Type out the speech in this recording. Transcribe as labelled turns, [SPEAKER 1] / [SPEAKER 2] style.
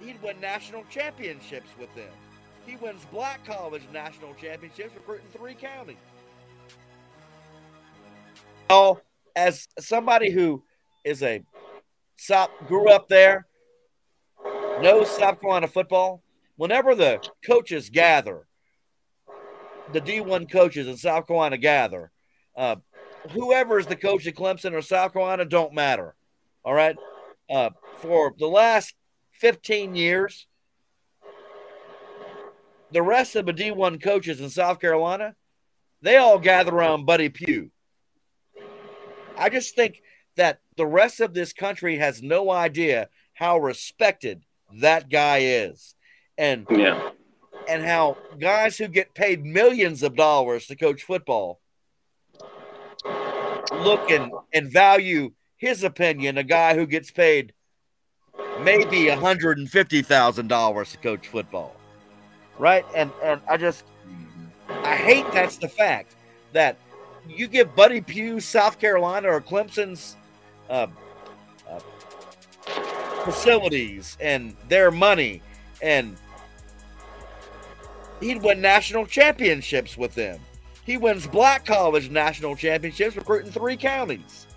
[SPEAKER 1] he'd win national championships with them. He wins black college national championships recruiting three counties. Oh, as somebody who is a South grew up there, knows South Carolina football. Whenever the coaches gather, the D1 coaches in South Carolina gather, uh, whoever is the coach at Clemson or South Carolina don't matter. All right. Uh, for the last 15 years, the rest of the D1 coaches in South Carolina, they all gather around Buddy Pough. I just think that the rest of this country has no idea how respected that guy is. And
[SPEAKER 2] Yeah.
[SPEAKER 1] and how guys who get paid millions of dollars to coach football look and, and value his opinion, a guy who gets paid maybe $150,000 to coach football. Right? And and I just I hate that's the fact that you give Buddy Pough South Carolina or Clemson's uh, uh, facilities and their money and he'd win national championships with them. He wins black college national championships recruiting three counties.